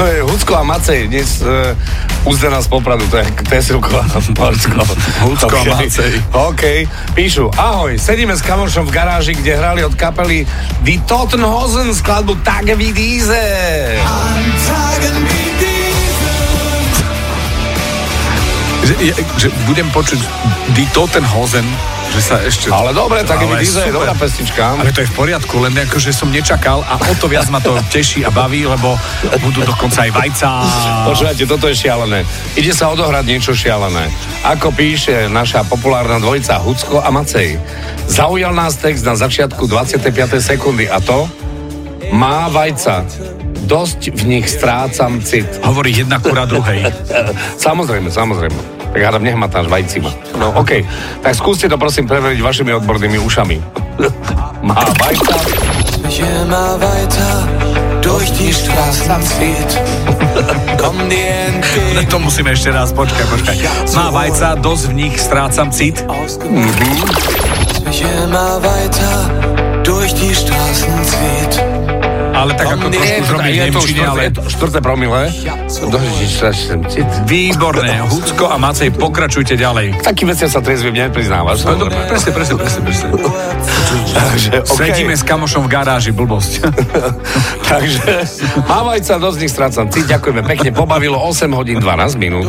Hucko a Macej dnes uh, uzde nás popradu, to je, to je Silko a Palčko. Hucko a Macej. OK, píšu, ahoj, sedíme s kamošom v garáži, kde hrali od kapely Die Totenhosen skladbu Tage wie diese. Že, je, že budem počuť Die Totenhosen, že sa ešte... Ale dobre, wie Ale diese je dobrá pesnička. Ale to je v poriadku, len akože som nečakal a o to viac ma to teší a baví, lebo budú dokonca aj vajca. Počúvajte, toto je šialené. Ide sa odohrať niečo šialené. Ako píše naša populárna dvojica Hucko a Macej. Zaujal nás text na začiatku 25. sekundy a to má vajca. Dosť v nich strácam cit. Hovorí jedna kura druhej. Samozrejme, samozrejme. Tak hádam, nech matáš vajcima. No, OK. Tak skúste to prosím preveriť vašimi odbornými ušami. má vajca. mich immer weiter durch die Straßen zieht. To musíme ešte raz, počkaj, počkaj. Má vajca, dosť v nich strácam cit. Mich immer weiter Ale tak ako trošku zrobiť je to Nemčine, ale štvrté, štvrté promile. Výborné. Hucko a Macej, pokračujte ďalej. Taký veciam sa trezvím nepriznávaš. No, presne, presne, presne, presne. Takže, okay. Sedíme s kamošom v garáži, blbosť. Takže mávajca, dosť nich strácam. Cít, ďakujeme pekne, pobavilo 8 hodín 12 minút.